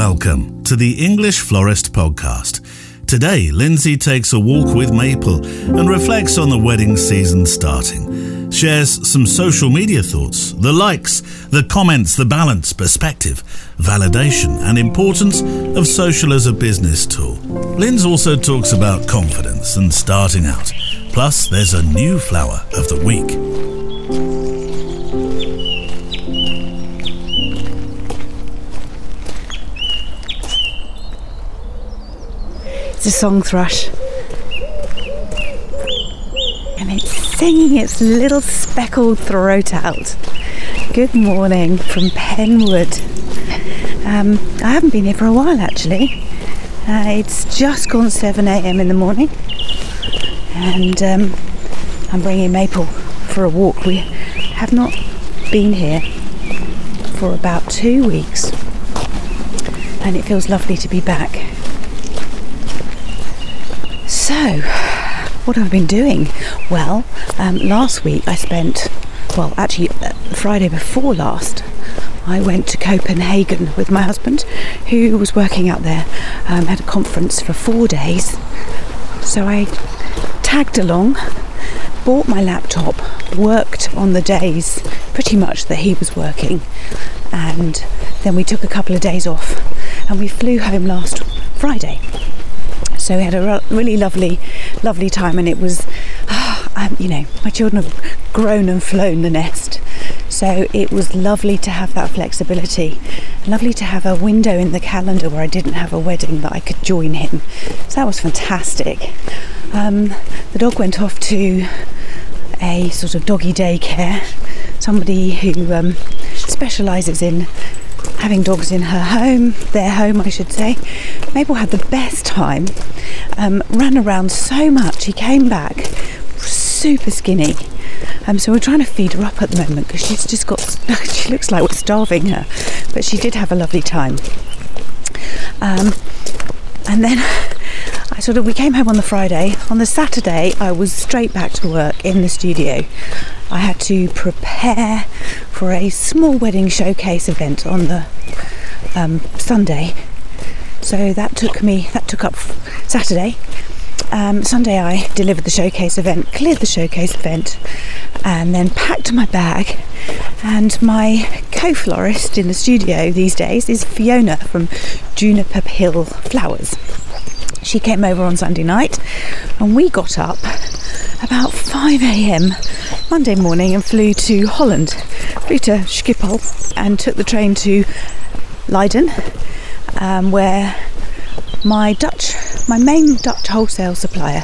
Welcome to the English Florist Podcast. Today, Lindsey takes a walk with Maple and reflects on the wedding season starting. Shares some social media thoughts, the likes, the comments, the balance, perspective, validation, and importance of social as a business tool. Linz also talks about confidence and starting out. Plus, there's a new flower of the week. It's a song thrush. And it's singing its little speckled throat out. Good morning from Penwood. Um, I haven't been here for a while actually. Uh, it's just gone 7am in the morning. And um, I'm bringing Maple for a walk. We have not been here for about two weeks. And it feels lovely to be back. So, what have I been doing? Well, um, last week I spent, well, actually, uh, Friday before last, I went to Copenhagen with my husband, who was working out there, um, had a conference for four days. So I tagged along, bought my laptop, worked on the days pretty much that he was working, and then we took a couple of days off and we flew home last Friday. So we had a really lovely, lovely time, and it was, um, you know, my children have grown and flown the nest. So it was lovely to have that flexibility, lovely to have a window in the calendar where I didn't have a wedding that I could join him. So that was fantastic. Um, the dog went off to a sort of doggy daycare, somebody who um, specialises in having dogs in her home, their home, I should say. Maple had the best time, um, ran around so much. He came back super skinny. Um, so we're trying to feed her up at the moment because she's just got, she looks like we're starving her. But she did have a lovely time. Um, and then I sort of, we came home on the Friday. On the Saturday, I was straight back to work in the studio. I had to prepare for a small wedding showcase event on the um, Sunday. So that took me, that took up Saturday. Um, Sunday, I delivered the showcase event, cleared the showcase event, and then packed my bag. And my co florist in the studio these days is Fiona from Juniper Hill Flowers. She came over on Sunday night, and we got up about 5 a.m. Monday morning and flew to Holland, flew to Schiphol, and took the train to Leiden, um, where my Dutch, my main Dutch wholesale supplier,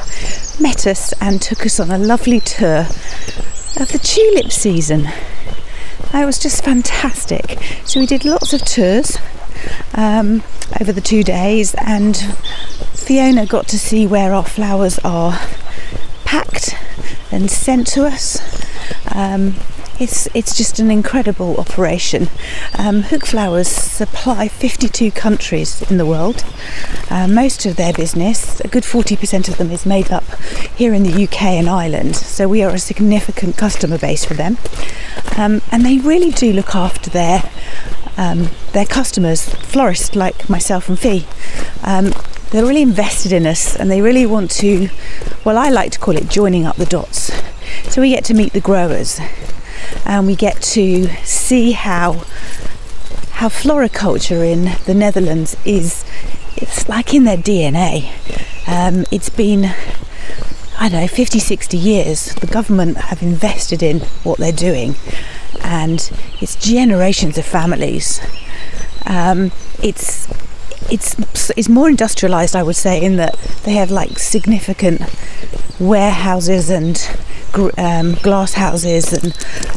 met us and took us on a lovely tour of the tulip season. It was just fantastic. So we did lots of tours um, over the two days, and Fiona got to see where our flowers are packed and sent to us. Um, it's it's just an incredible operation. Um, Hoek Flowers supply 52 countries in the world. Uh, most of their business, a good 40% of them, is made up here in the UK and Ireland. So we are a significant customer base for them, um, and they really do look after their um, their customers, florists like myself and Fee. Um, they're really invested in us and they really want to, well, I like to call it joining up the dots. So we get to meet the growers and we get to see how how floriculture in the Netherlands is it's like in their DNA. Um, it's been I don't know 50 60 years the government have invested in what they're doing and it's generations of families um, it's it's it's more industrialized I would say in that they have like significant warehouses and um, glass houses and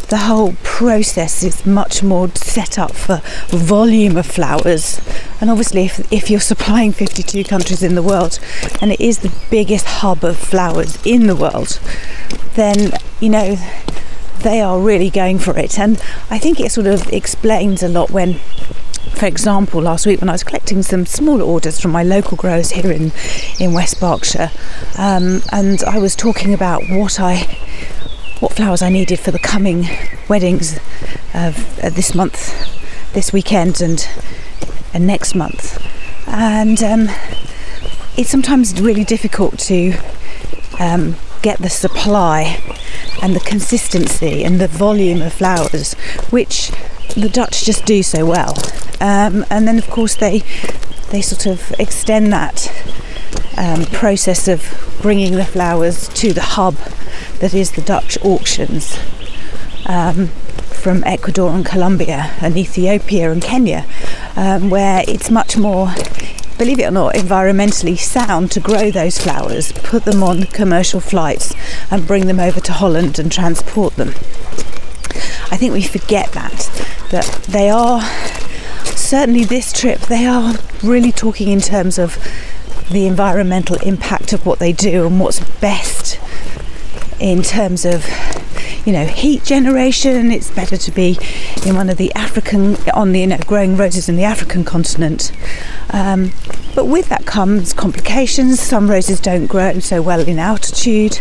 the whole process is much more set up for volume of flowers. And obviously if, if you're supplying 52 countries in the world and it is the biggest hub of flowers in the world then you know they are really going for it. And I think it sort of explains a lot when for example, last week when I was collecting some smaller orders from my local growers here in, in West Berkshire, um, and I was talking about what I what flowers I needed for the coming weddings of uh, this month, this weekend, and and next month. And um, it's sometimes really difficult to um, get the supply and the consistency and the volume of flowers, which the Dutch just do so well. Um, and then, of course, they they sort of extend that um, process of bringing the flowers to the hub that is the Dutch auctions um, from Ecuador and Colombia and Ethiopia and Kenya, um, where it's much more believe it or not, environmentally sound to grow those flowers, put them on commercial flights and bring them over to Holland and transport them. I think we forget that, that they are, certainly this trip, they are really talking in terms of the environmental impact of what they do and what's best in terms of you know heat generation. It's better to be in one of the african on the you know growing roses in the african continent. Um, but with that comes complications. Some roses don't grow so well in altitude.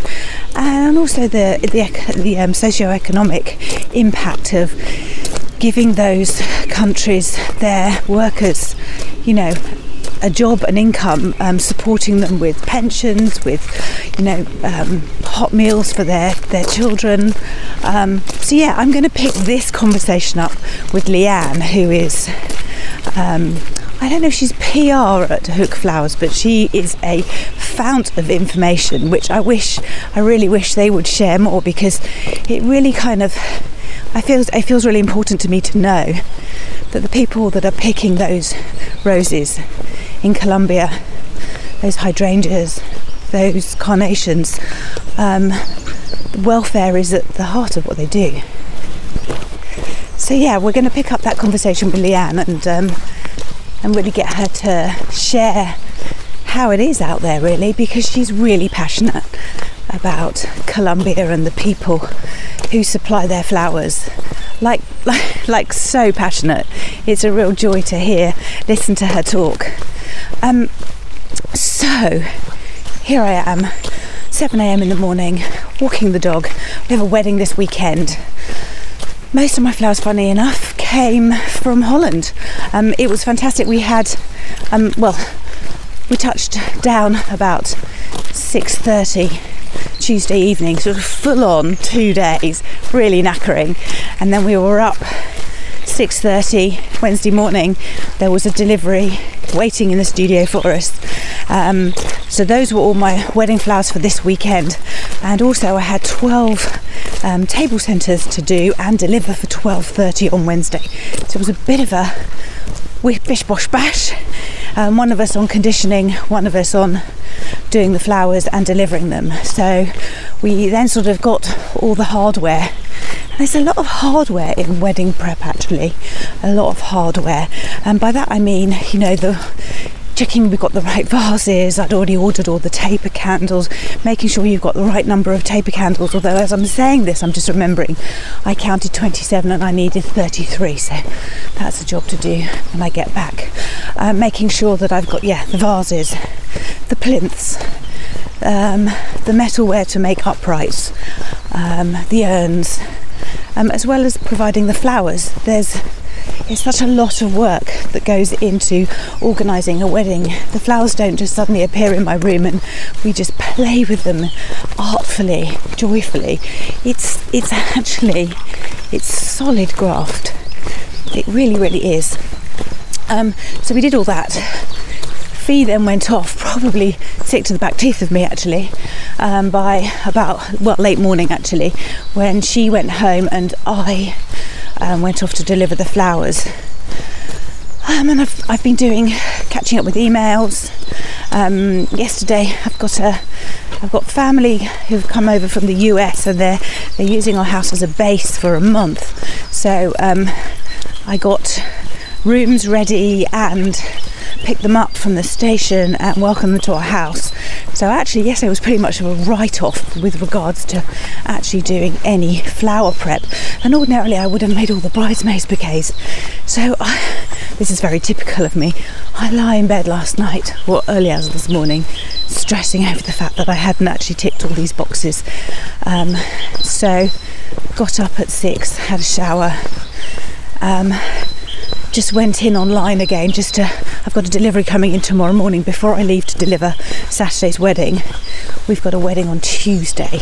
And also the the, the um, socio-economic impact of giving those countries their workers you know a job, an income, um, supporting them with pensions, with you know um, hot meals for their their children. Um, so yeah, I'm going to pick this conversation up with Leanne, who is. Um, I don't know if she's PR at Hoek Flowers, but she is a fount of information, which I wish, I really wish they would share more because it really kind of, I feel, it feels really important to me to know that the people that are picking those roses in Colombia, those hydrangeas, those carnations, um, welfare is at the heart of what they do. So yeah, we're going to pick up that conversation with Leanne and um, and really get her to share how it is out there, really, because she's really passionate about Colombia and the people who supply their flowers. Like, like, like so passionate. It's a real joy to hear, listen to her talk. Um, so here I am, 7 a.m. in the morning, walking the dog. We have a wedding this weekend. Most of my flowers, funny enough, came from Holland. Um, it was fantastic. We had, um, well, we touched down about 6:30 Tuesday evening, sort of full on two days, really knackering, and then we were up 6:30 Wednesday morning. There was a delivery waiting in the studio for us. Um, so those were all my wedding flowers for this weekend, and also I had 12 um, table centres to do and deliver for 12:30 on Wednesday. So it was a bit of a bish bosh bash. Um, one of us on conditioning, one of us on doing the flowers and delivering them. So we then sort of got all the hardware there's a lot of hardware in wedding prep actually, a lot of hardware. And by that I mean, you know, the checking we've got the right vases. I'd already ordered all the taper candles, making sure you've got the right number of taper candles. Although, as I'm saying this, I'm just remembering I counted 27 and I needed 33, so that's a job to do when I get back. Uh, making sure that I've got, yeah, the vases, the plinths, um, the metalware to make uprights, um, the urns, um, as well as providing the flowers. There's it's such a lot of work that goes into organising a wedding. The flowers don't just suddenly appear in my room and we just play with them artfully, joyfully. It's it's actually it's solid graft. It really, really is. Um, so we did all that. Fee then went off, probably sick to the back teeth of me actually, um, by about well late morning actually, when she went home and I um, went off to deliver the flowers. Um, and I've, I've been doing catching up with emails. Um, yesterday, I've got a I've got family who've come over from the US and they're they're using our house as a base for a month. So um, I got rooms ready and picked them up from the station and welcome them to our house. So actually, yes, it was pretty much of a write-off with regards to actually doing any flower prep. And ordinarily, I would have made all the bridesmaids bouquets. So I, this is very typical of me. I lie in bed last night or early hours this morning, stressing over the fact that I hadn't actually ticked all these boxes. Um, so got up at six, had a shower. Um, just went in online again just to I've got a delivery coming in tomorrow morning before I leave to deliver Saturday's wedding. We've got a wedding on Tuesday.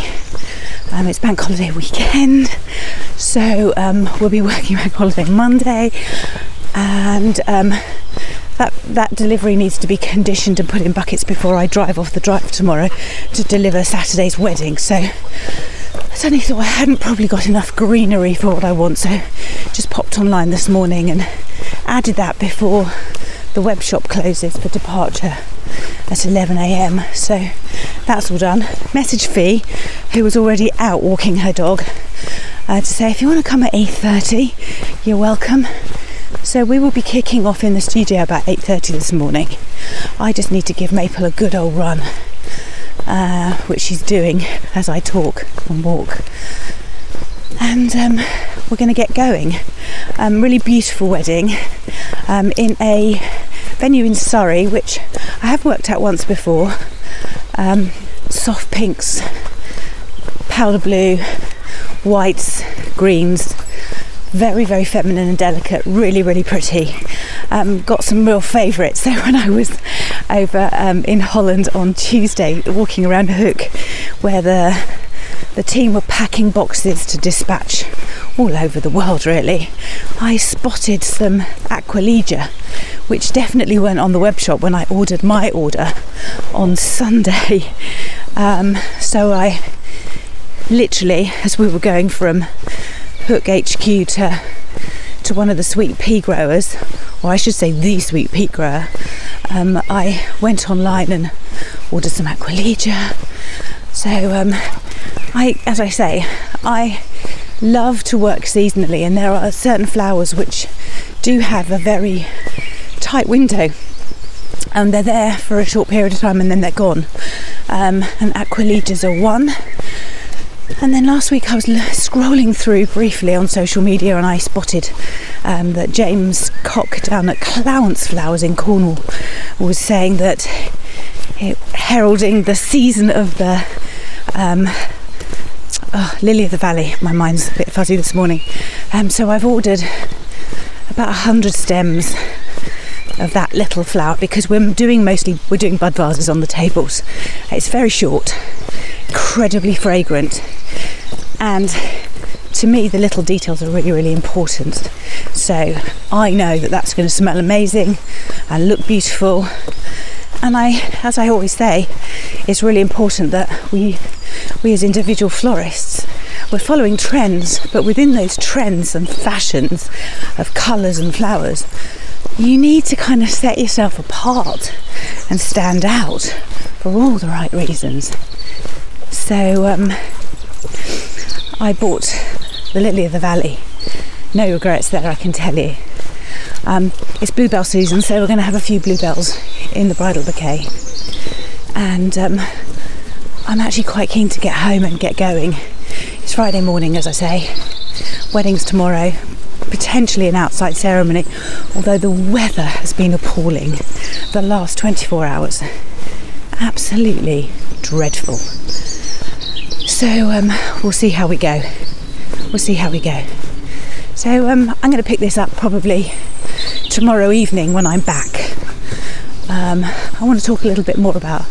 Um, it's bank holiday weekend, so um, we'll be working bank holiday Monday, and um, that that delivery needs to be conditioned and put in buckets before I drive off the drive tomorrow to deliver Saturday's wedding. So I suddenly thought I hadn't probably got enough greenery for what I want, so just popped online this morning and added that before the web shop closes for departure at 11 a.m. So that's all done. Message Fee, who was already out walking her dog, uh, to say if you want to come at 8:30, you're welcome. So we will be kicking off in the studio about 8:30 this morning. I just need to give Maple a good old run, uh, which she's doing as I talk and walk. And um, we're going to get going. Um, really beautiful wedding um, in a venue in Surrey, which I have worked at once before. Um, soft pinks, powder blue, whites, greens, very, very feminine and delicate, really, really pretty. Um, got some real favourites. So when I was over um, in Holland on Tuesday, walking around Hoek, where the the team were packing boxes to dispatch all over the world, really. I spotted some Aquilegia, which definitely weren't on the web shop when I ordered my order on Sunday. Um, so I literally, as we were going from Hoek HQ to to one of the sweet pea growers, or I should say the sweet pea grower, um, I went online and ordered some Aquilegia. So um, I, as I say, I love to work seasonally, and there are certain flowers which do have a very tight window. And they're there for a short period of time and then they're gone. Um, and Aquilegias are one. And then last week I was scrolling through briefly on social media and I spotted um, that James Cock down at Clowance Flowers in Cornwall was saying that it, heralding the season of the um, oh, Lily of the Valley. My mind's a bit fuzzy this morning. Um, so I've ordered about 100 stems of that little flower because we're doing mostly we're doing bud vases on the tables. It's very short, incredibly fragrant, and to me the little details are really really important. So I know that that's going to smell amazing and look beautiful. And I, as I always say, it's really important that we we as individual florists we're following trends, but within those trends and fashions of colours and flowers, you need to kind of set yourself apart and stand out for all the right reasons. So um, I bought the Lily of the Valley. No regrets there, I can tell you. Um, it's bluebell season, so we're going to have a few bluebells in the bridal bouquet. And um, I'm actually quite keen to get home and get going. It's Friday morning, as I say. Weddings tomorrow, potentially an outside ceremony, although the weather has been appalling the last 24 hours. Absolutely dreadful. So um, we'll see how we go. We'll see how we go. So um, I'm going to pick this up probably tomorrow evening when I'm back. Um, I want to talk a little bit more about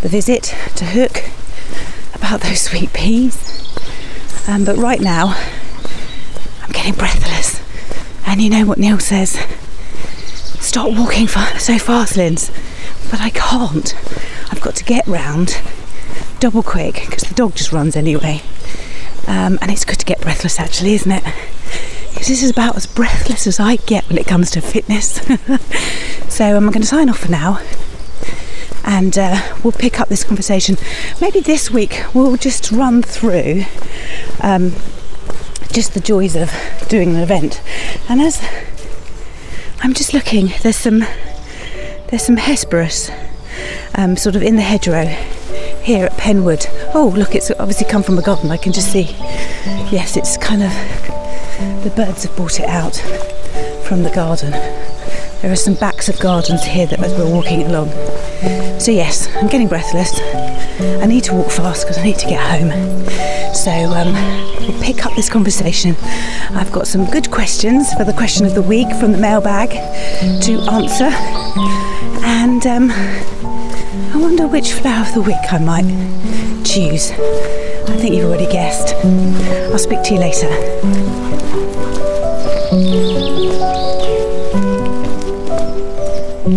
the visit to Hoek, about those sweet peas. Um, but right now, I'm getting breathless. And you know what Neil says? Stop walking so fast, Linz. But I can't. I've got to get round double quick because the dog just runs anyway. Um, and it's good to get breathless, actually, isn't it? Because this is about as breathless as I get when it comes to fitness. so um, I'm going to sign off for now and uh, we'll pick up this conversation. Maybe this week we'll just run through um, just the joys of doing an event. And as I'm just looking, there's some there's some Hesperis um, sort of in the hedgerow here at Penwood. Oh, look, it's obviously come from a garden. I can just see. Yes, it's kind of the birds have brought it out from the garden. There are some backs of gardens here that as we're walking along. So yes, I'm getting breathless. I need to walk fast because I need to get home. So um, we'll pick up this conversation. I've got some good questions for the question of the week from the mailbag to answer. And um, I wonder which flower of the week I might choose. I think you've already guessed. I'll speak to you later. Go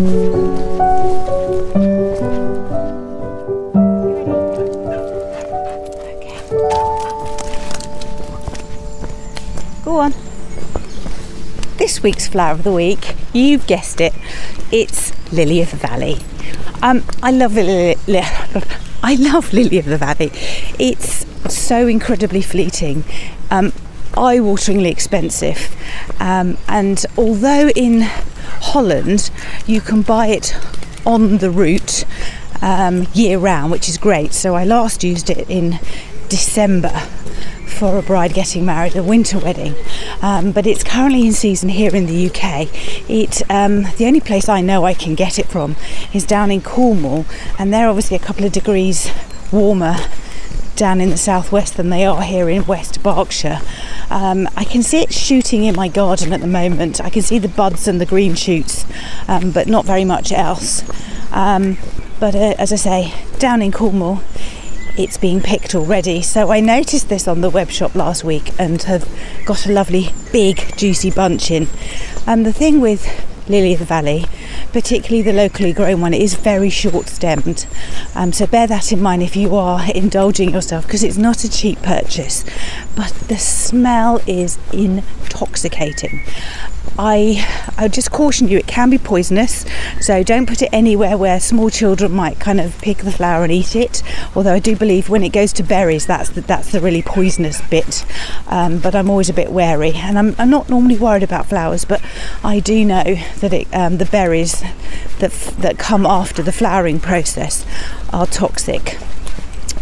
on. This week's flower of the week, you've guessed it, it's Lily of the Valley. Um, I love Lily. I love Lily of the Valley. It's so incredibly fleeting, um, eye-wateringly expensive, um, and although in Holland you can buy it on the root um, year round, which is great. So I last used it in December for a bride getting married, a winter wedding. Um, but it's currently in season here in the UK. It um, the only place I know I can get it from is down in Cornwall, and they're obviously a couple of degrees warmer down in the southwest than they are here in West Berkshire. Um, I can see it shooting in my garden at the moment. I can see the buds and the green shoots, um, but not very much else. Um, but uh, as I say, down in Cornwall, it's being picked already. So I noticed this on the web shop last week and have got a lovely big juicy bunch in. And the thing with lily of the valley, particularly the locally grown one, it is very short stemmed. Um, so bear that in mind if you are indulging yourself because it's not a cheap purchase. But the smell is intoxicating. I I just caution you it can be poisonous so don't put it anywhere where small children might kind of pick the flower and eat it. Although I do believe when it goes to berries that's the, that's the really poisonous bit. Um, but I'm always a bit wary and I'm, I'm, not normally worried about flowers but I do know that it, um, the berries that, that come after the flowering process are toxic.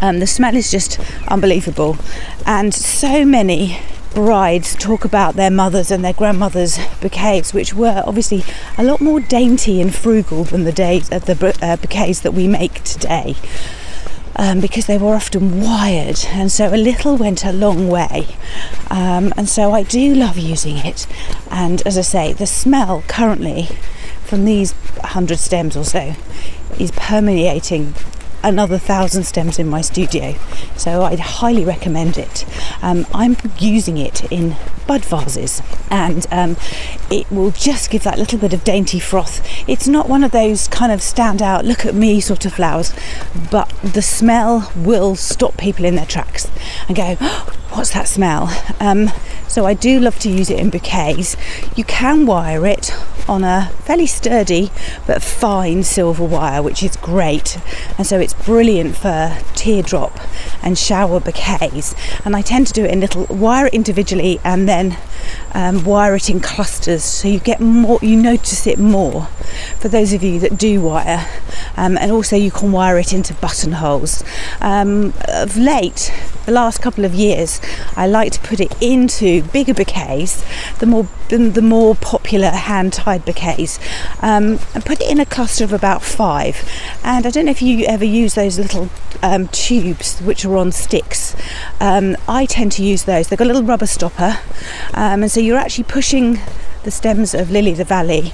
Um, the smell is just unbelievable and so many brides talk about their mothers and their grandmothers' bouquets, which were obviously a lot more dainty and frugal than the days of uh, the uh, bouquets that we make today. Um, because they were often wired, and so a little went a long way. Um, and so I do love using it. And as I say, the smell currently from these 100 stems or so is permeating another thousand stems in my studio. So I'd highly recommend it. Um, I'm using it in bud vases and um, it will just give that little bit of dainty froth. It's not one of those kind of stand out, look at me sort of flowers, but the smell will stop people in their tracks and go, oh, what's that smell? Um, so I do love to use it in bouquets. You can wire it on a fairly sturdy but fine silver wire, which is great. And so it's brilliant for teardrop and shower bouquets. And I tend to do it in little, wire it individually and then um, wire it in clusters so you get more, you notice it more for those of you that do wire. Um, and also you can wire it into buttonholes. Um, of late, the last couple of years, I like to put it into bigger bouquets, the more the more popular hand tied bouquets, um, and put it in a cluster of about five. And I don't know if you ever use those little um, tubes which are on sticks. Um, I tend to use those. They've got a little rubber stopper, um, and so you're actually pushing the stems of lily the valley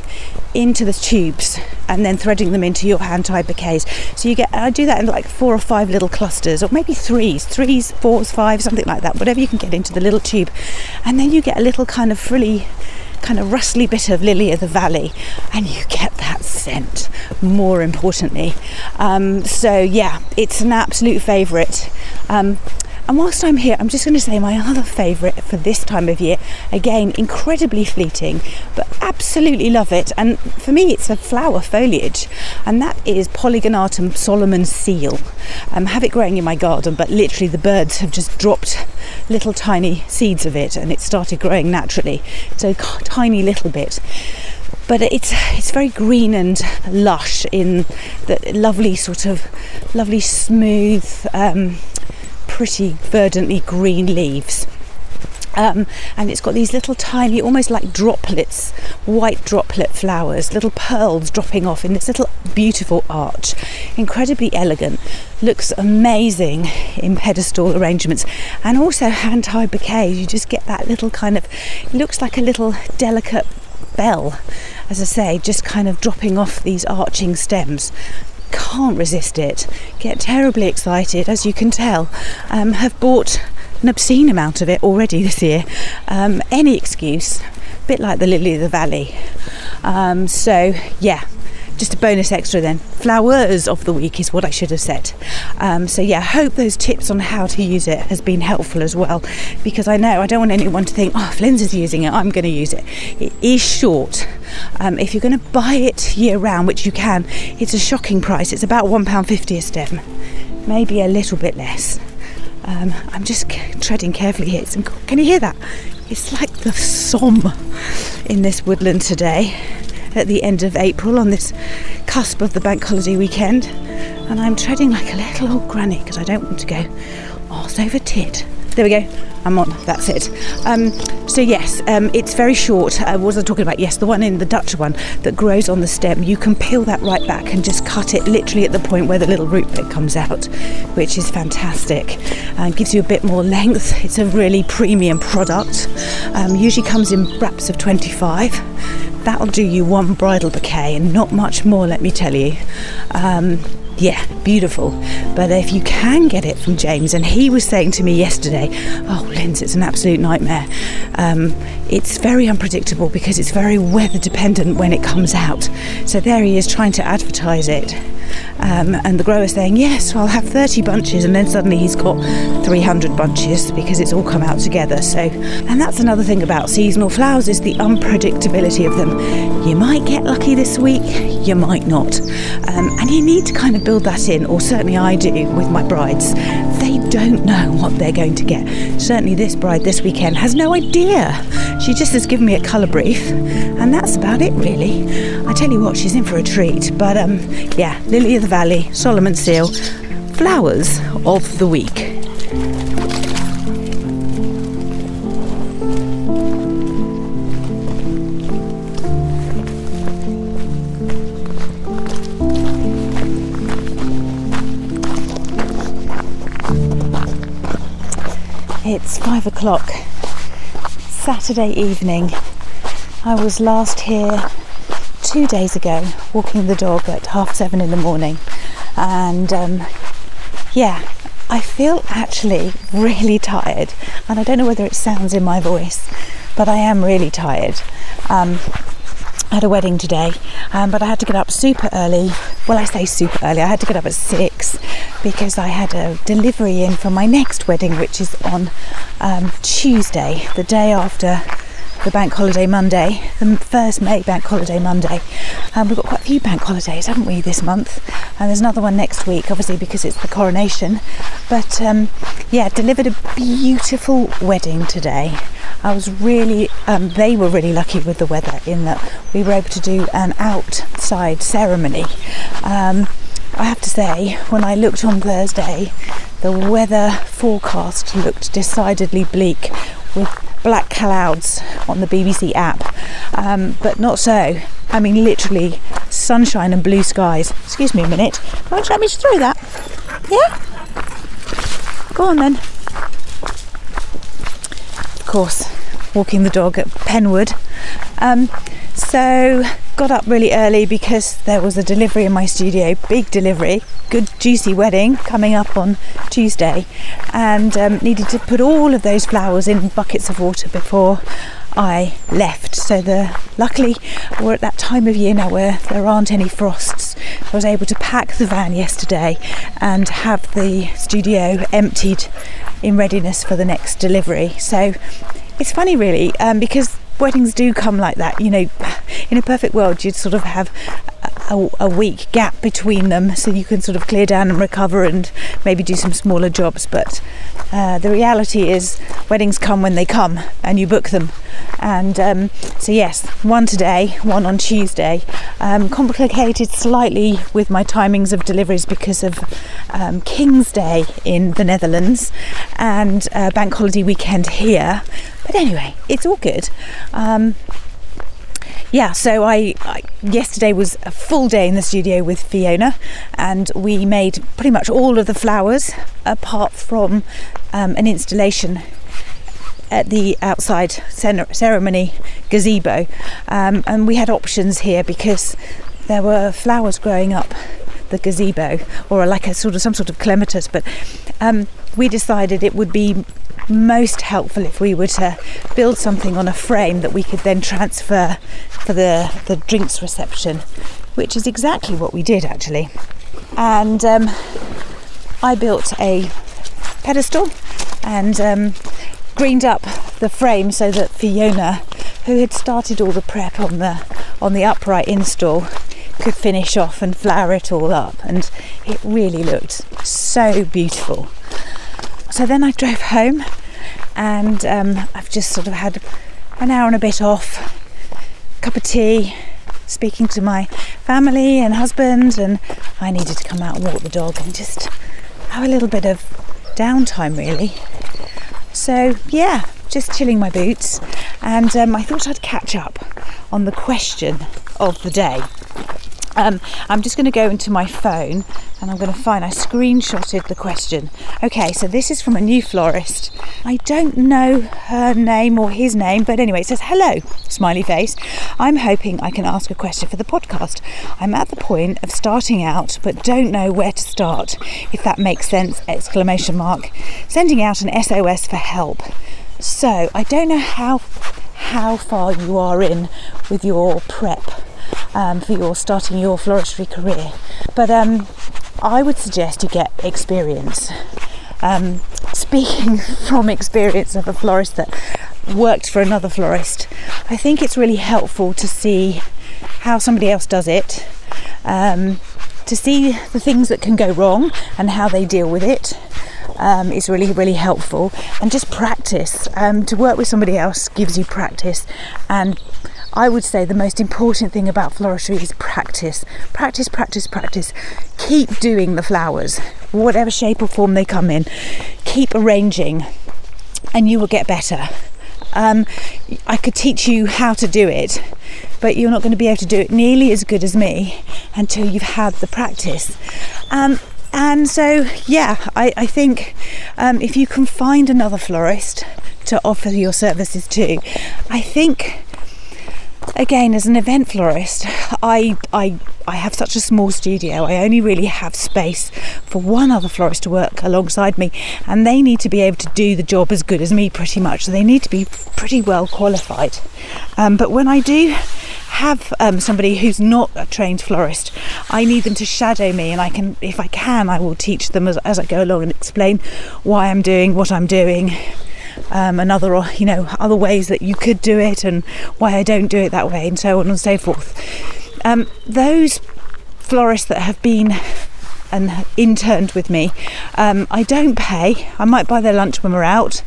into the tubes and then threading them into your hand tied bouquets. So you get, I do that in like four or five little clusters, or maybe threes, threes, fours, five, something like that, whatever you can get into the little tube. And then you get a little kind of frilly, kind of rustly bit of lily of the valley, and you get that scent, more importantly. Um, so yeah, it's an absolute favourite. Um, and whilst I'm here, I'm just going to say my other favourite for this time of year. Again, incredibly fleeting, but absolutely love it. And for me, it's a flower foliage, and that is Polygonatum Solomon seal. I have it growing in my garden, but literally the birds have just dropped little tiny seeds of it, and it started growing naturally. So tiny little bit but it's it's very green and lush in the lovely sort of lovely smooth um, pretty verdantly green leaves. Um, and it's got these little tiny, almost like droplets, white droplet flowers, little pearls dropping off in this little beautiful arch. Incredibly elegant. looks amazing in pedestal arrangements and also hand tied bouquets. You just get that little kind of, looks like a little delicate bell, as I say, just kind of dropping off these arching stems. Can't resist it. Get terribly excited, as you can tell. Um, have bought an obscene amount of it already this year. Um, any excuse, a bit like the lily of the valley. Um, so, yeah, just a bonus extra then. Flowers of the week is what I should have said. Um, so yeah, hope those tips on how to use it has been helpful as well, because I know I don't want anyone to think, oh, if Linz is using it, I'm going to use it. It is short. Um, if you're going to buy it year round, which you can, it's a shocking price. It's about one pound fifty a stem, maybe a little bit less. Um, I'm just treading carefully here. can you hear that? It's like the Somme in this woodland today at the end of April on this cusp of the bank holiday weekend. And I'm treading like a little old granny because I don't want to go arse over tit. There we go. I'm on. That's it. Um, so yes, um, it's very short. Uh, what was I talking about? Yes, the one in the Dutch one that grows on the stem. You can peel that right back and just cut it literally at the point where the little root bit comes out, which is fantastic and gives you a bit more length. It's a really premium product. Um, usually comes in wraps of 25 that'll do you one bridal bouquet and not much more, let me tell you. Um, yeah, beautiful. But if you can get it from James, and he was saying to me yesterday, oh, Linz, it's an absolute nightmare. Um, it's very unpredictable because it's very weather dependent when it comes out. So there he is trying to advertise it. Um, and the grower saying, Yes, I'll have 30 bunches, and then suddenly he's got 300 bunches because it's all come out together. So, and that's another thing about seasonal flowers is the unpredictability of them. You might get lucky this week, you might not. Um, and you need to kind of build that in, or certainly I do with my brides. Don't know what they're going to get. Certainly, this bride this weekend has no idea. She just has given me a colour brief, and that's about it, really. I tell you what, she's in for a treat. But um, yeah, Lily of the Valley, Solomon Seal, flowers of the week. It's five o'clock, Saturday evening. I was last here two days ago walking the dog at half seven in the morning, and um, yeah, I feel actually really tired, and I don't know whether it sounds in my voice, but I am really tired. Um, I had a wedding today, um, but I had to get up super early. Well, I say super early, I had to get up at six because I had a delivery in for my next wedding, which is on um, Tuesday, the day after the bank holiday Monday, the first May bank holiday Monday. Um, we've got quite a few bank holidays, haven't we, this month? And there's another one next week, obviously, because it's the coronation. But um, yeah, delivered a beautiful wedding today. I was really, um, they were really lucky with the weather in that we were able to do an outside ceremony. Um, I have to say, when I looked on Thursday, the weather forecast looked decidedly bleak with black clouds on the BBC app, um, but not so. I mean, literally sunshine and blue skies. Excuse me a minute. Why don't you let me through that? Yeah? Go on then Of course, walking the dog at Penwood. Um, so got up really early because there was a delivery in my studio, big delivery, good juicy wedding coming up on Tuesday, and um, needed to put all of those flowers in buckets of water before I left. So the luckily we're at that time of year now where there aren't any frosts. I was able to pack the van yesterday and have the studio emptied in readiness for the next delivery. So it's funny, really, um, because weddings do come like that. You know, in a perfect world, you'd sort of have a, a, week gap between them so you can sort of clear down and recover and maybe do some smaller jobs. But uh, the reality is, weddings come when they come and you book them. And um, so, yes, one today, one on Tuesday. Um, complicated slightly with my timings of deliveries because of um, King's Day in the Netherlands and uh, Bank Holiday weekend here. But anyway, it's all good. Um, yeah, so I, I, yesterday was a full day in the studio with Fiona, and we made pretty much all of the flowers apart from um, an installation at the outside ceremony gazebo, um, and we had options here because there were flowers growing up the gazebo or like a sort of some sort of clematis, but um, we decided it would be most helpful if we were to build something on a frame that we could then transfer for the, the drinks reception, which is exactly what we did actually. And um, I built a pedestal and um, greened up the frame so that Fiona, who had started all the prep on the on the upright install, could finish off and flower it all up, and it really looked so beautiful. So then I drove home, and um, I've just sort of had an hour and a bit off, cup of tea, speaking to my family and husband, and I needed to come out and walk the dog and just have a little bit of downtime, really. So yeah, just chilling my boots, and um, I thought I'd catch up on the question of the day. Um, I'm just going to go into my phone and I'm going to find I screenshotted the question. Okay, so this is from a new florist. I don't know her name or his name, but anyway, it says hello, smiley face. I'm hoping I can ask a question for the podcast. I'm at the point of starting out, but don't know where to start. If that makes sense! Exclamation mark. Sending out an SOS for help. So I don't know how how far you are in with your prep um, for your starting your floristry career. But um, I would suggest you get experience. Um, speaking from experience of a florist that worked for another florist, I think it's really helpful to see how somebody else does it, um, to see the things that can go wrong and how they deal with it. Um, is really really helpful and just practice um, to work with somebody else gives you practice and I would say the most important thing about floristry is practice. Practice, practice, practice. Keep doing the flowers, whatever shape or form they come in. Keep arranging, and you will get better. Um, I could teach you how to do it, but you're not going to be able to do it nearly as good as me until you've had the practice. Um, and so, yeah, I, I think um, if you can find another florist to offer your services to, I think again as an event florist I, I I have such a small studio. I only really have space for one other florist to work alongside me and they need to be able to do the job as good as me pretty much. So they need to be pretty well qualified. Um, but when I do have um, somebody who's not a trained florist I need them to shadow me and I can if I can I will teach them as, as I go along and explain why I'm doing what I'm doing um, and other you know other ways that you could do it and why I don't do it that way and so on and so forth. Um, those florists that have been and interned with me. Um, I don't pay. I might buy their lunch when we're out.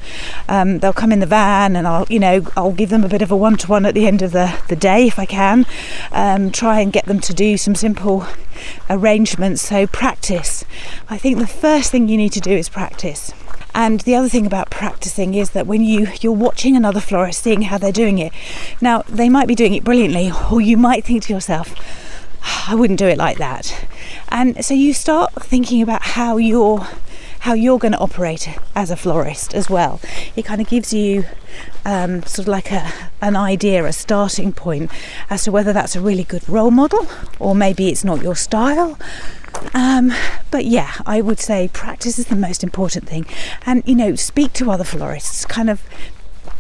Um, they'll come in the van, and I'll, you know, I'll give them a bit of a one-to-one at the end of the, the day if I can. Um, try and get them to do some simple arrangements. So practice. I think the first thing you need to do is practice. And the other thing about practicing is that when you you're watching another florist, seeing how they're doing it, now they might be doing it brilliantly, or you might think to yourself, I wouldn't do it like that. And so you start thinking about how you're how you're going to operate as a florist as well. It kind of gives you um, sort of like a, an idea, a starting point as to whether that's a really good role model or maybe it's not your style um, but yeah, I would say practice is the most important thing. And you know, speak to other florists, kind of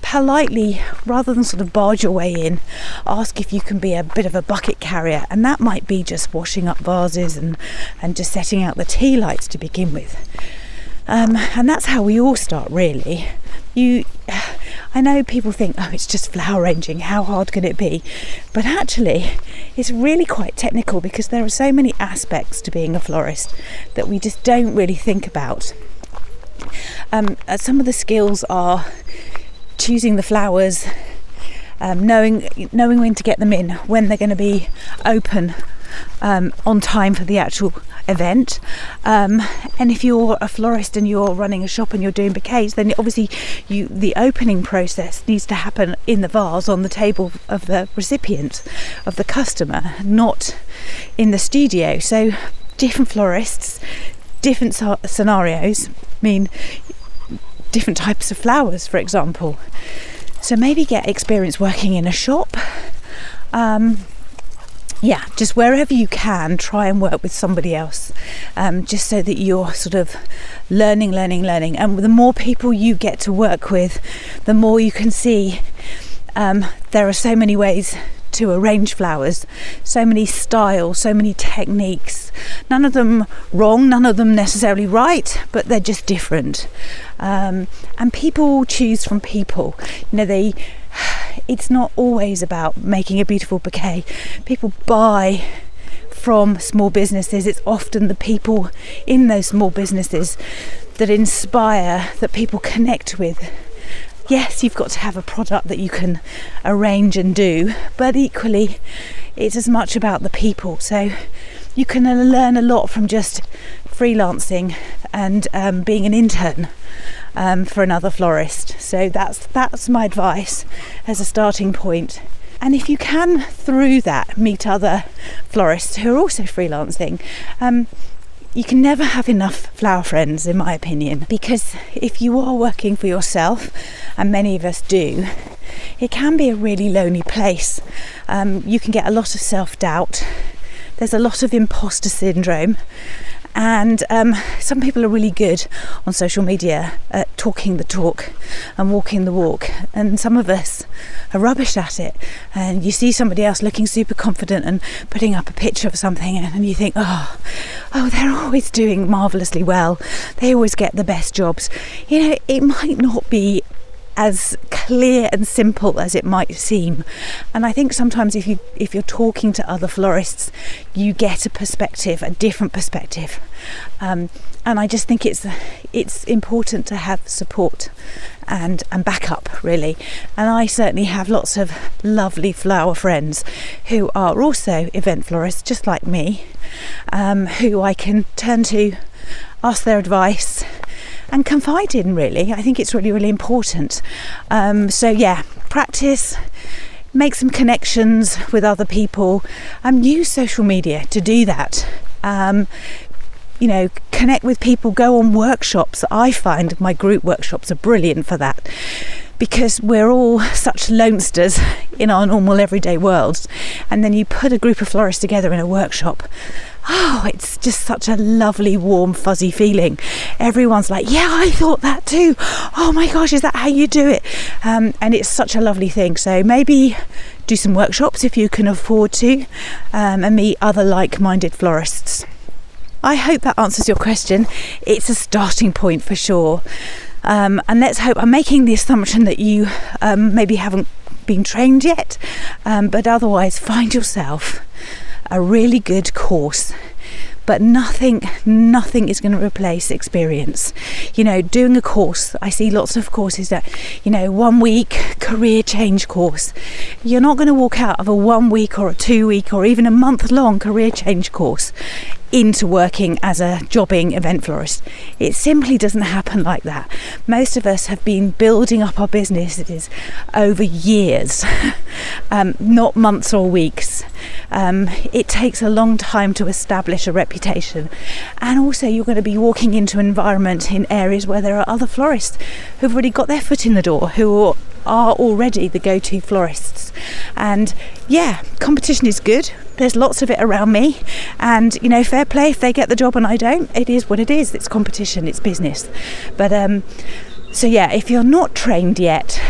politely rather than sort of barge your way in ask if you can be a bit of a bucket carrier. And that might be just washing up vases and and just setting out the tea lights to begin with. Um, and that's how we all start really you I know people think, oh, it's just flower arranging, how hard can it be? But actually, it's really quite technical because there are so many aspects to being a florist that we just don't really think about. Um, uh, some of the skills are choosing the flowers, um, knowing knowing when to get them in, when they're going to be open, um, on time for the actual event. Um, and if you're a florist and you're running a shop and you're doing bouquets, then obviously you the opening process needs to happen in the vase on the table of the recipient, of the customer, not in the studio. So different florists, different scenarios mean different types of flowers, for example. So maybe get experience working in a shop. Um, yeah, just wherever you can, try and work with somebody else, um, just so that you're sort of learning, learning, learning. And the more people you get to work with, the more you can see um, there are so many ways to arrange flowers, so many styles, so many techniques. None of them wrong, none of them necessarily right, but they're just different. Um, and people choose from people. You know, they. It's not always about making a beautiful bouquet. People buy from small businesses. It's often the people in those small businesses that inspire, that people connect with yes, you've got to have a product that you can arrange and do, but equally, it's as much about the people. So you can learn a lot from just freelancing and um, being an intern um, for another florist. So that's that's my advice as a starting point. And if you can, through that, meet other florists who are also freelancing, um, you can never have enough flower friends, in my opinion, because if you are working for yourself, and many of us do, it can be a really lonely place. Um, you can get a lot of self doubt, there's a lot of imposter syndrome, and um, some people are really good on social media at talking the talk and walking the walk, and some of us are rubbish at it. And you see somebody else looking super confident and putting up a picture of something, and you think, oh, oh, they're always doing marvelously well. They always get the best jobs. You know, it might not be as clear and simple as it might seem. And I think sometimes if you if you're talking to other florists, you get a perspective, a different perspective. Um, and I just think it's it's important to have support and and backup really. And I certainly have lots of lovely flower friends who are also event florists, just like me, um, who I can turn to, ask their advice and confide in, really. I think it's really, really important. Um, so, yeah, practice, make some connections with other people, and use social media to do that. Um, you know, connect with people, go on workshops. I find my group workshops are brilliant for that because we're all such lonesters in our normal everyday worlds. And then you put a group of florists together in a workshop. Oh, it's just such a lovely, warm, fuzzy feeling. Everyone's like, Yeah, I thought that too. Oh my gosh, is that how you do it? Um, and it's such a lovely thing. So maybe do some workshops if you can afford to um, and meet other like minded florists. I hope that answers your question. It's a starting point for sure. Um, and let's hope I'm making the assumption that you um, maybe haven't been trained yet, um, but otherwise, find yourself a really good course but nothing nothing is going to replace experience you know doing a course i see lots of courses that you know one week career change course you're not going to walk out of a one week or a two week or even a month long career change course into working as a jobbing event florist. It simply doesn't happen like that. Most of us have been building up our businesses over years, um, not months or weeks. Um, it takes a long time to establish a reputation, and also you're going to be walking into an environment in areas where there are other florists who've already got their foot in the door, who are already the go to florists. And yeah, competition is good. There's lots of it around me. And, you know, fair play if they get the job and I don't. It is what it is. It's competition, it's business. But, um, so yeah, if you're not trained yet,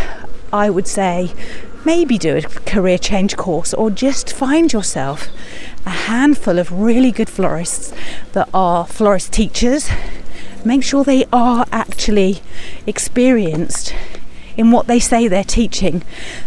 I would say maybe do a career change course or just find yourself a handful of really good florists that are florist teachers. Make sure they are actually experienced in what they say they're teaching.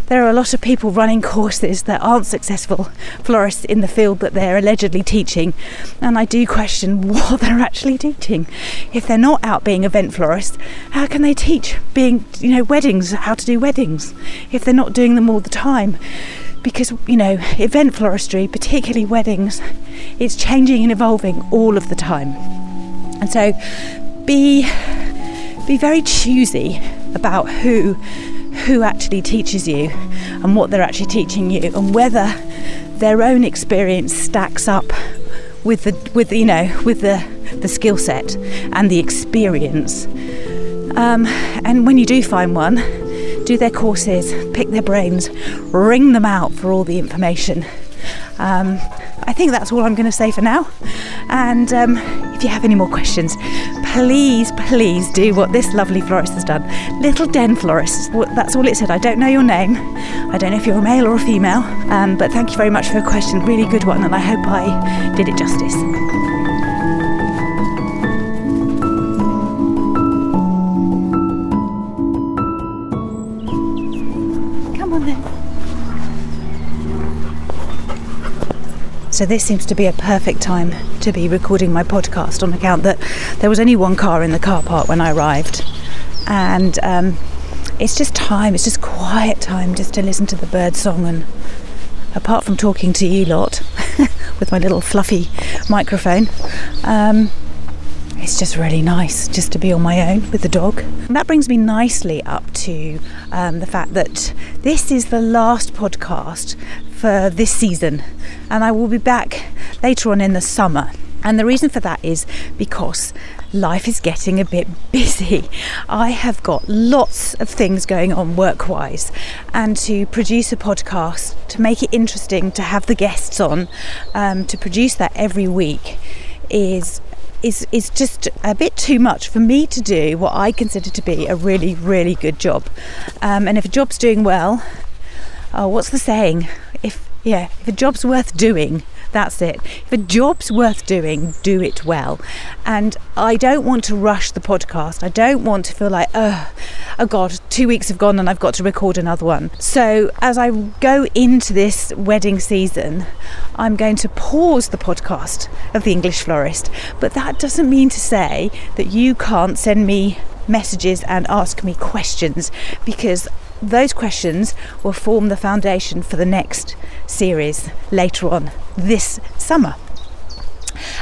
There are a lot of people running courses that aren't successful florists in the field that they're allegedly teaching, and I do question what they're actually teaching. If they're not out being event florists, how can they teach being, you know, weddings, how to do weddings, if they're not doing them all the time? because you know event floristry particularly weddings it's changing and evolving all of the time and so be be very choosy about who who actually teaches you and what they're actually teaching you and whether their own experience stacks up with the with you know with the the skill set and the experience um, and when you do find one do their courses, pick their brains, ring them out for all the information. Um, I think that's all I'm going to say for now. And um, if you have any more questions, please, please do what this lovely florist has done. Little Den Florist, that's all it said. I don't know your name. I don't know if you're a male or a female. Um, but thank you very much for your question. Really good one, and I hope I did it justice. So this seems to be a perfect time to be recording my podcast on account that there was only one car in the car park when I arrived, and um, it's just time. It's just quiet time just to listen to the bird song and apart from talking to you lot with my little fluffy microphone. Um, it's just really nice just to be on my own with the dog. And that brings me nicely up to um, the fact that this is the last podcast for this season, and I will be back later on in the summer. And the reason for that is because life is getting a bit busy. I have got lots of things going on work wise, and to produce a podcast, to make it interesting, to have the guests on, um, to produce that every week is. Is, is just a bit too much for me to do what I consider to be a really, really good job. Um, and if a job's doing well, oh, what's the saying? If yeah, if a job's worth doing, that's it. If a job's worth doing, do it well. And I don't want to rush the podcast. I don't want to feel like, oh, oh God, two weeks have gone and I've got to record another one. So as I go into this wedding season, I'm going to pause the podcast of The English Florist. But that doesn't mean to say that you can't send me messages and ask me questions because those questions will form the foundation for the next series later on this summer.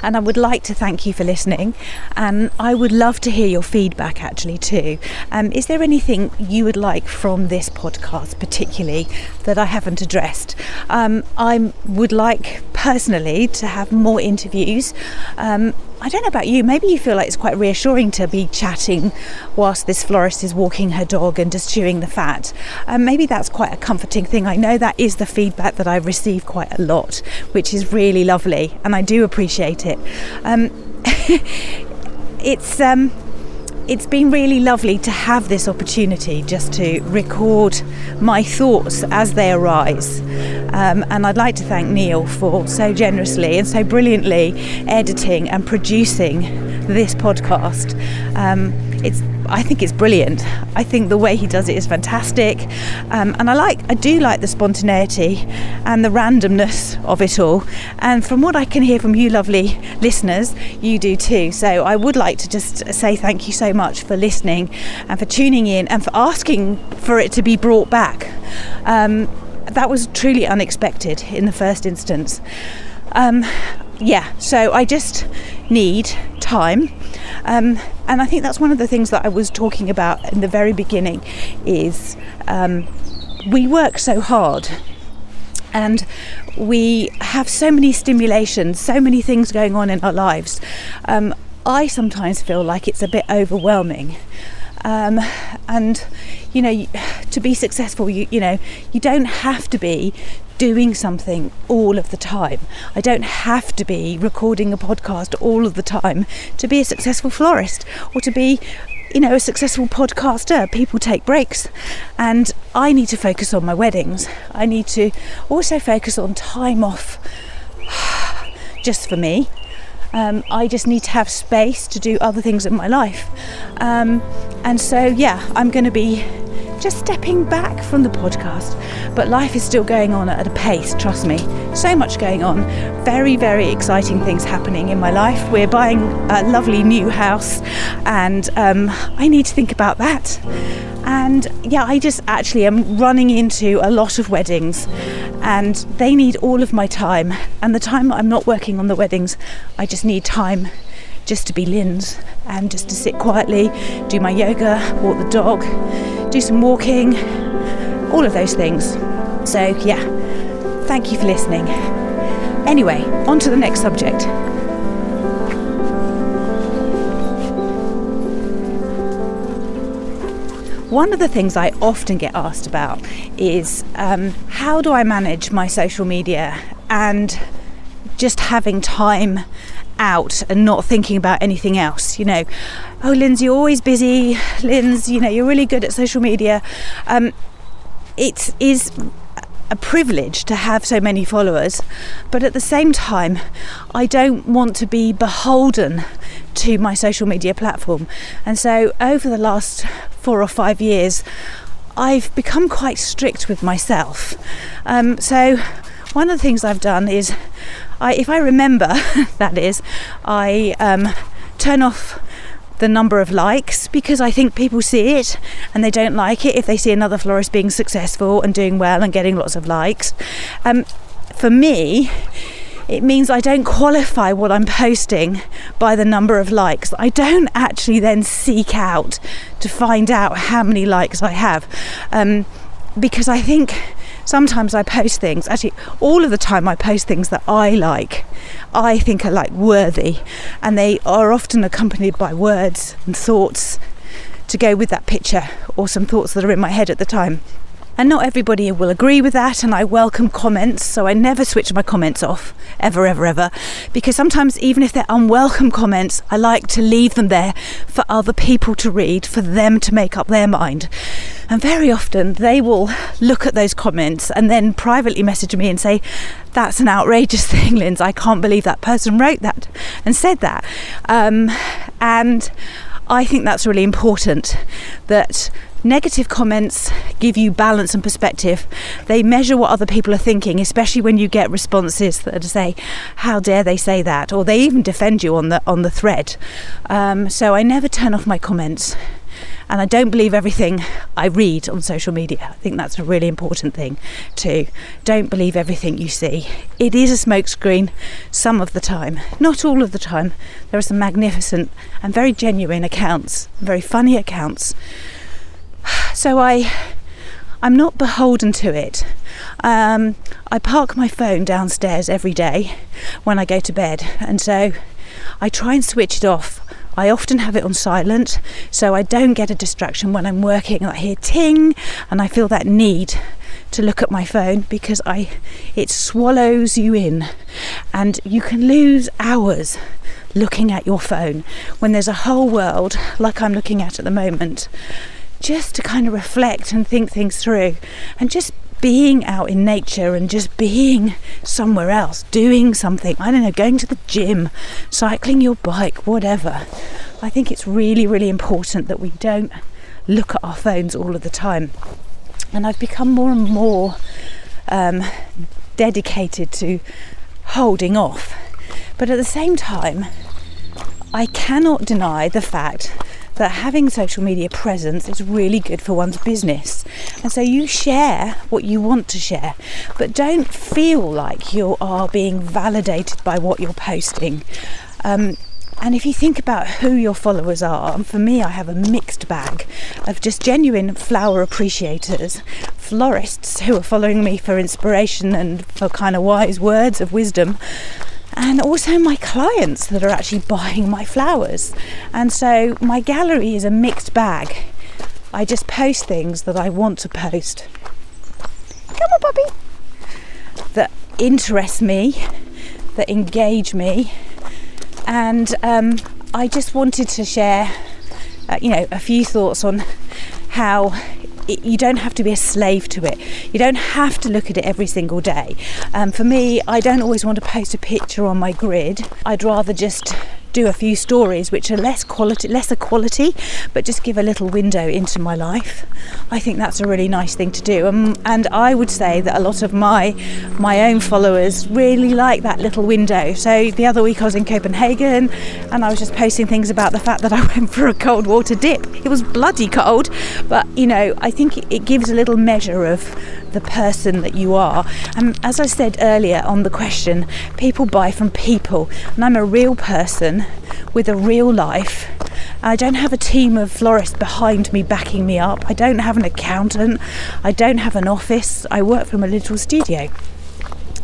And I would like to thank you for listening. And I would love to hear your feedback actually too. Um, is there anything you would like from this podcast, particularly that I haven't addressed? Um, I would like personally to have more interviews. Um, I don't know about you, maybe you feel like it's quite reassuring to be chatting whilst this florist is walking her dog and just chewing the fat. Um, maybe that's quite a comforting thing. I know that is the feedback that I receive quite a lot, which is really lovely, and I do appreciate it. Um, it's um, it's been really lovely to have this opportunity just to record my thoughts as they arise. Um, and I'd like to thank Neil for so generously and so brilliantly editing and producing this podcast. Um, it's I think it's brilliant. I think the way he does it is fantastic, um, and I like I do like the spontaneity and the randomness of it all. And from what I can hear from you, lovely listeners, you do too. So I would like to just say thank you so much for listening and for tuning in and for asking for it to be brought back. Um, that was truly unexpected in the first instance. Um, yeah, so I just need time. Um, and I think that's one of the things that I was talking about in the very beginning is um, we work so hard and we have so many stimulations, so many things going on in our lives. Um, I sometimes feel like it's a bit overwhelming. Um, and you know to be successful you, you know you don't have to be doing something all of the time. I don't have to be recording a podcast all of the time to be a successful florist or to be you know a successful podcaster. People take breaks. And i need to focus on my weddings. I need to also focus on time off just for me um, i just need to have space to do other things in my life um, and so yeah i'm going to be just stepping back from the podcast. But life is still going on at a pace, trust me. So much going on. Very, very exciting things happening in my life. We're buying a lovely new house, and um, I need to think about that. And yeah, I just actually am running into a lot of weddings, and they need all of my time. And the time I'm not working on the weddings, I just need time just to be Linz and just to sit quietly, do my yoga, walk the dog, do some walking, all of those things. So, yeah, thank you for listening. Anyway, on to the next subject. One of the things I often get asked about is um, how do I manage my social media and just having time out and not thinking about anything else. You know, oh, Lindsey, you're always busy. Lindsey, you know, you're really good at social media. Um, it is a privilege to have so many followers, but at the same time, I don't want to be beholden to my social media platform. And so, over the last four or five years, I've become quite strict with myself. Um, so, one of the things I've done is, I, if I remember, that is, I um, turn off the number of likes because I think people see it and they don't like it if they see another florist being successful and doing well and getting lots of likes. Um, for me, it means I don't qualify what I'm posting by the number of likes. I don't actually then seek out to find out how many likes I have um, because I think sometimes I post things, actually, all of the time I post things that I like, I think are like worthy, and they are often accompanied by words and thoughts to go with that picture or some thoughts that are in my head at the time. And not everybody will agree with that, and I welcome comments, so I never switch my comments off, ever, ever, ever. Because sometimes, even if they're unwelcome comments, I like to leave them there for other people to read, for them to make up their mind. And very often they will look at those comments and then privately message me and say, That's an outrageous thing, Linz. I can't believe that person wrote that and said that. Um, and I think that's really important that Negative comments give you balance and perspective. They measure what other people are thinking, especially when you get responses that say, "How dare they say that?" or they even defend you on the on the thread. Um, so I never turn off my comments, and I don't believe everything I read on social media. I think that's a really important thing too. Don't believe everything you see. It is a smokescreen some of the time, not all of the time. There are some magnificent and very genuine accounts, very funny accounts so I I'm not beholden to it. Um, I park my phone downstairs every day when I go to bed, and so I try and switch it off. I often have it on silent so I don't get a distraction when I'm working. I hear ting and I feel that need to look at my phone because I it swallows you in and you can lose hours looking at your phone when there's a whole world like I'm looking at at the moment just to kind of reflect and think things through and just being out in nature and just being somewhere else, doing something, I don't know, going to the gym, cycling your bike, whatever. I think it's really, really important that we don't look at our phones all of the time. And I've become more and more um, dedicated to holding off. But at the same time, I cannot deny the fact that having social media presence is really good for one's business. And so you share what you want to share, but don't feel like you are being validated by what you're posting. Um, and if you think about who your followers are, and for me, I have a mixed bag of just genuine flower appreciators, florists who are following me for inspiration and for kind of wise words of wisdom, and also my clients that are actually buying my flowers. And so my gallery is a mixed bag. I just post things that I want to post. Come on, puppy. That interest me, that engage me, and um, I just wanted to share, uh, you know, a few thoughts on how it, you don't have to be a slave to it. You don't have to look at it every single day. Um, for me, I don't always want to post a picture on my grid. I'd rather just do a few stories which are less quality, lesser quality, but just give a little window into my life. I think that's a really nice thing to do, um, and I would say that a lot of my my own followers really like that little window. So the other week I was in Copenhagen, and I was just posting things about the fact that I went for a cold water dip. It was bloody cold, but you know I think it gives a little measure of the person that you are. And as I said earlier on the question, people buy from people, and I'm a real person with a real life. I don't have a team of florists behind me backing me up. I don't have an accountant. I don't have an office. I work from a little studio.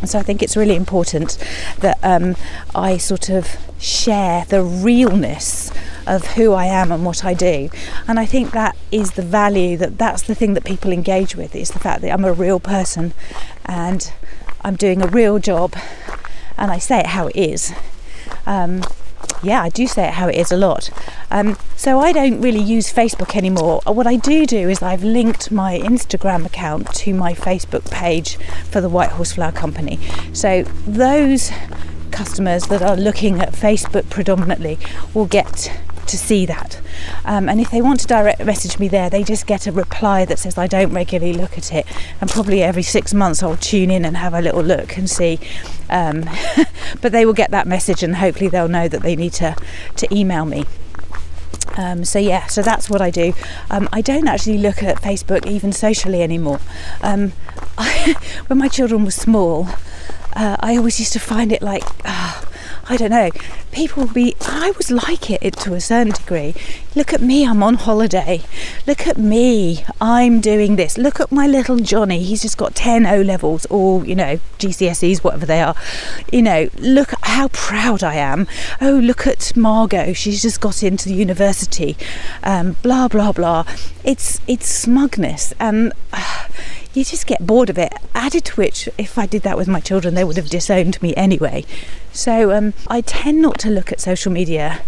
So I think it's really important that um, I sort of share the realness of who I am and what I do. And I think that is the value that that's the thing that people engage with is the fact that I'm a real person and I'm doing a real job and I say it how it is. Um, yeah, I do say it how it is a lot. Um, so I don't really use Facebook anymore. What I do do is I've linked my Instagram account to my Facebook page for the White Horse Flower Company. So those customers that are looking at Facebook predominantly will get to see that. Um, and if they want to direct message me there, they just get a reply that says I don't regularly look at it. And probably every six months I'll tune in and have a little look and see. Um, but they will get that message and hopefully they'll know that they need to, to email me. Um, so yeah, so that's what I do. Um, I don't actually look at Facebook even socially anymore. Um, I, when my children were small, uh, I always used to find it like. Uh, I don't know, people will be, I was like it to a certain degree. Look at me, I'm on holiday. Look at me, I'm doing this. Look at my little Johnny, he's just got 10 O levels or, you know, GCSEs, whatever they are. You know, look how proud I am. Oh, look at Margot, she's just got into the university. Um, blah, blah, blah. It's, it's smugness. And, uh, you just get bored of it. Added to which, if I did that with my children, they would have disowned me anyway. So um, I tend not to look at social media.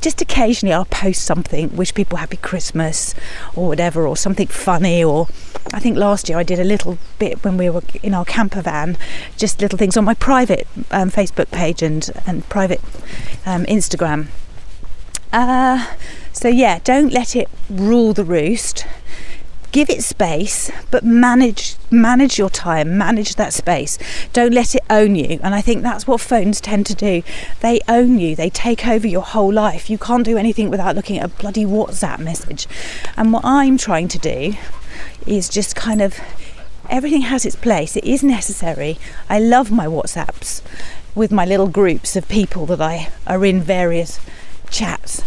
Just occasionally, I'll post something, wish people happy Christmas or whatever, or something funny. Or I think last year I did a little bit when we were in our camper van, just little things on my private um, Facebook page and and private um, Instagram. Uh, so yeah, don't let it rule the roost give it space but manage manage your time manage that space. Don't let it own you. And i think that's what phones tend to do. They own you. They take over your whole life. You can't do anything without looking at a bloody whatsapp message. And what i'm trying to do is just kind of everything has its place. It is necessary. I love my whatsapps with my little groups of people that i are in various chats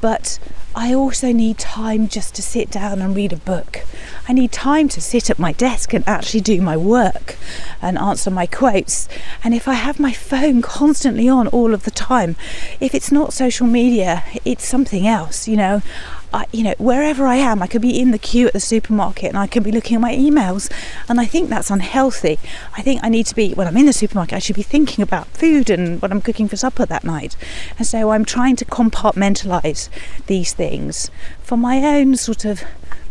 but I also need time just to sit down and read a book. I need time to sit at my desk and actually do my work and answer my quotes. And if I have my phone constantly on all of the time, if it's not social media, it's something else, you know. I, you know, wherever I am, I could be in the queue at the supermarket and I could be looking at my emails, and I think that's unhealthy. I think I need to be when I'm in the supermarket. I should be thinking about food and what I'm cooking for supper that night, and so I'm trying to compartmentalize these things for my own sort of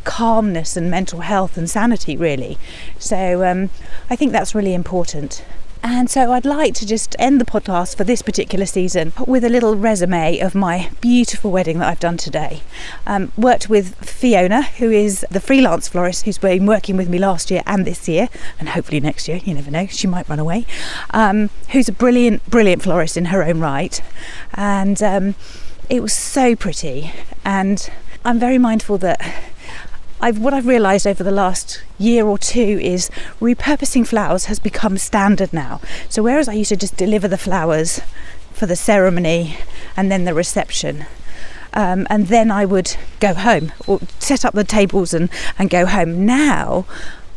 calmness and mental health and sanity, really. So um, I think that's really important. And so I'd like to just end the podcast for this particular season with a little resume of my beautiful wedding that I've done today. Um, worked with Fiona, who is the freelance florist who's been working with me last year and this year, and hopefully next year, you never know, she might run away, um, who's a brilliant, brilliant florist in her own right. And um, it was so pretty. And I'm very mindful that I've, what I've realised over the last year or two is repurposing flowers has become standard now. So whereas I used to just deliver the flowers for the ceremony and then the reception, um, and then I would go home or set up the tables and, and go home. Now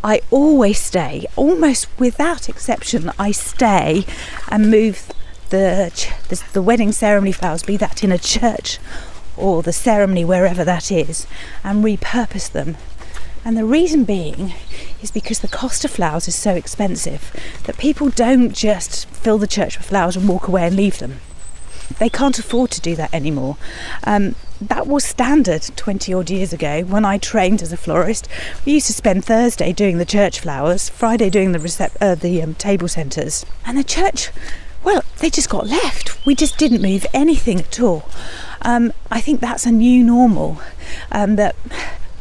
I always stay, almost without exception, I stay and move the, the, the wedding ceremony flowers, be that in a church or the ceremony, wherever that is, and repurpose them. And the reason being is because the cost of flowers is so expensive that people don't just fill the church with flowers and walk away and leave them. They can't afford to do that anymore. Um, that was standard 20 odd years ago when I trained as a florist. We used to spend Thursday doing the church flowers, Friday doing the, recep- uh, the um, table centres, and the church well, they just got left. We just didn't move anything at all. Um, I think that's a new normal. Um, that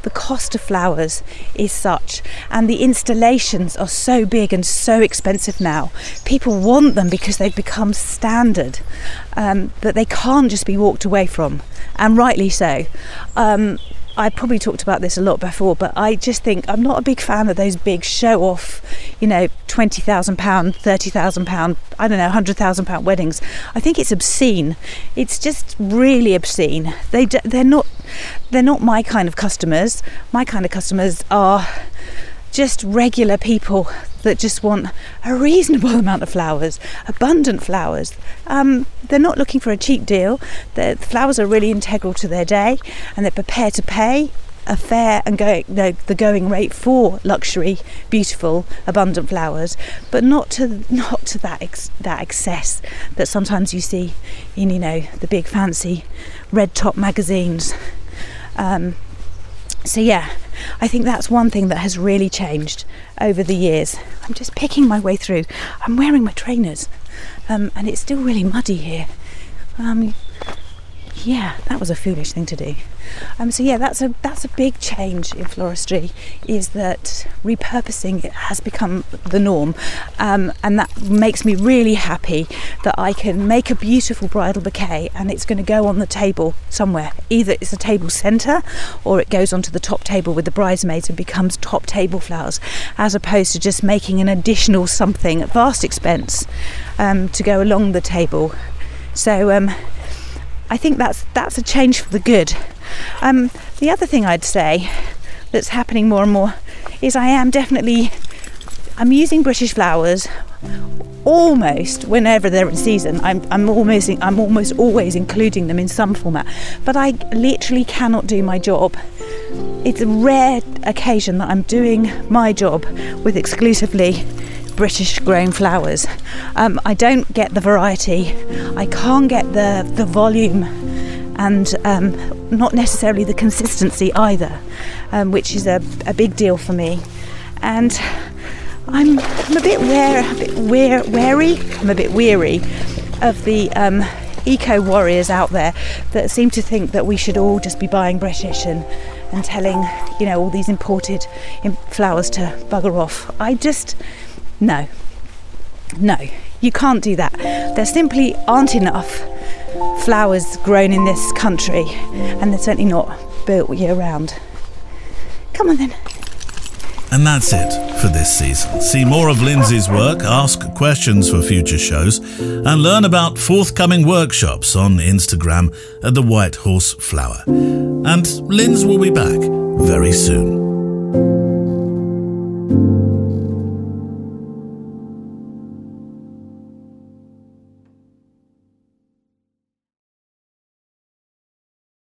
the cost of flowers is such and the installations are so big and so expensive now people want them because they've become standard um, that they can't just be walked away from and rightly so um, I probably talked about this a lot before, but I just think I'm not a big fan of those big show off, you know, twenty thousand pound, thirty thousand pound, I don't know, hundred thousand pound weddings. I think it's obscene. It's just really obscene. They they're not they're not my kind of customers. My kind of customers are just regular people that just want a reasonable amount of flowers, abundant flowers. Um, they're not looking for a cheap deal. The flowers are really integral to their day, and they're prepared to pay a fair and going no, the going rate for luxury, beautiful, abundant flowers, but not to not to that ex, that excess that sometimes you see in you know the big fancy red top magazines. Um, so yeah, I think that's one thing that has really changed over the years. I'm just picking my way through. I'm wearing my trainers, um, and it's still really muddy here. Um, yeah, that was a foolish thing to do. Um, so yeah, that's a that's a big change in floristry. Is that repurposing it has become the norm, um, and that makes me really happy that I can make a beautiful bridal bouquet and it's going to go on the table somewhere. Either it's a table centre, or it goes onto the top table with the bridesmaids and becomes top table flowers, as opposed to just making an additional something at vast expense um, to go along the table. So um, I think that's that's a change for the good. Um, the other thing I'd say that's happening more and more is I am definitely I'm using British flowers almost whenever they're in season. I'm, I'm almost I'm almost always including them in some format, but I literally cannot do my job. It's a rare occasion that I'm doing my job with exclusively British grown flowers. Um, I don't get the variety, I can't get the, the volume, and um, not necessarily the consistency either, um, which is a, a, big deal for me. And I'm, I'm a bit wary, a bit wear, wary, I'm a bit weary of the um, eco warriors out there that seem to think that we should all just be buying British and and telling you know all these imported flowers to bugger off. I just no, no, you can't do that. There simply aren't enough flowers grown in this country, and they're certainly not built year round. Come on then. And that's it for this season. See more of Lindsey's work, ask questions for future shows, and learn about forthcoming workshops on Instagram at the White Horse Flower. And Linz will be back very soon.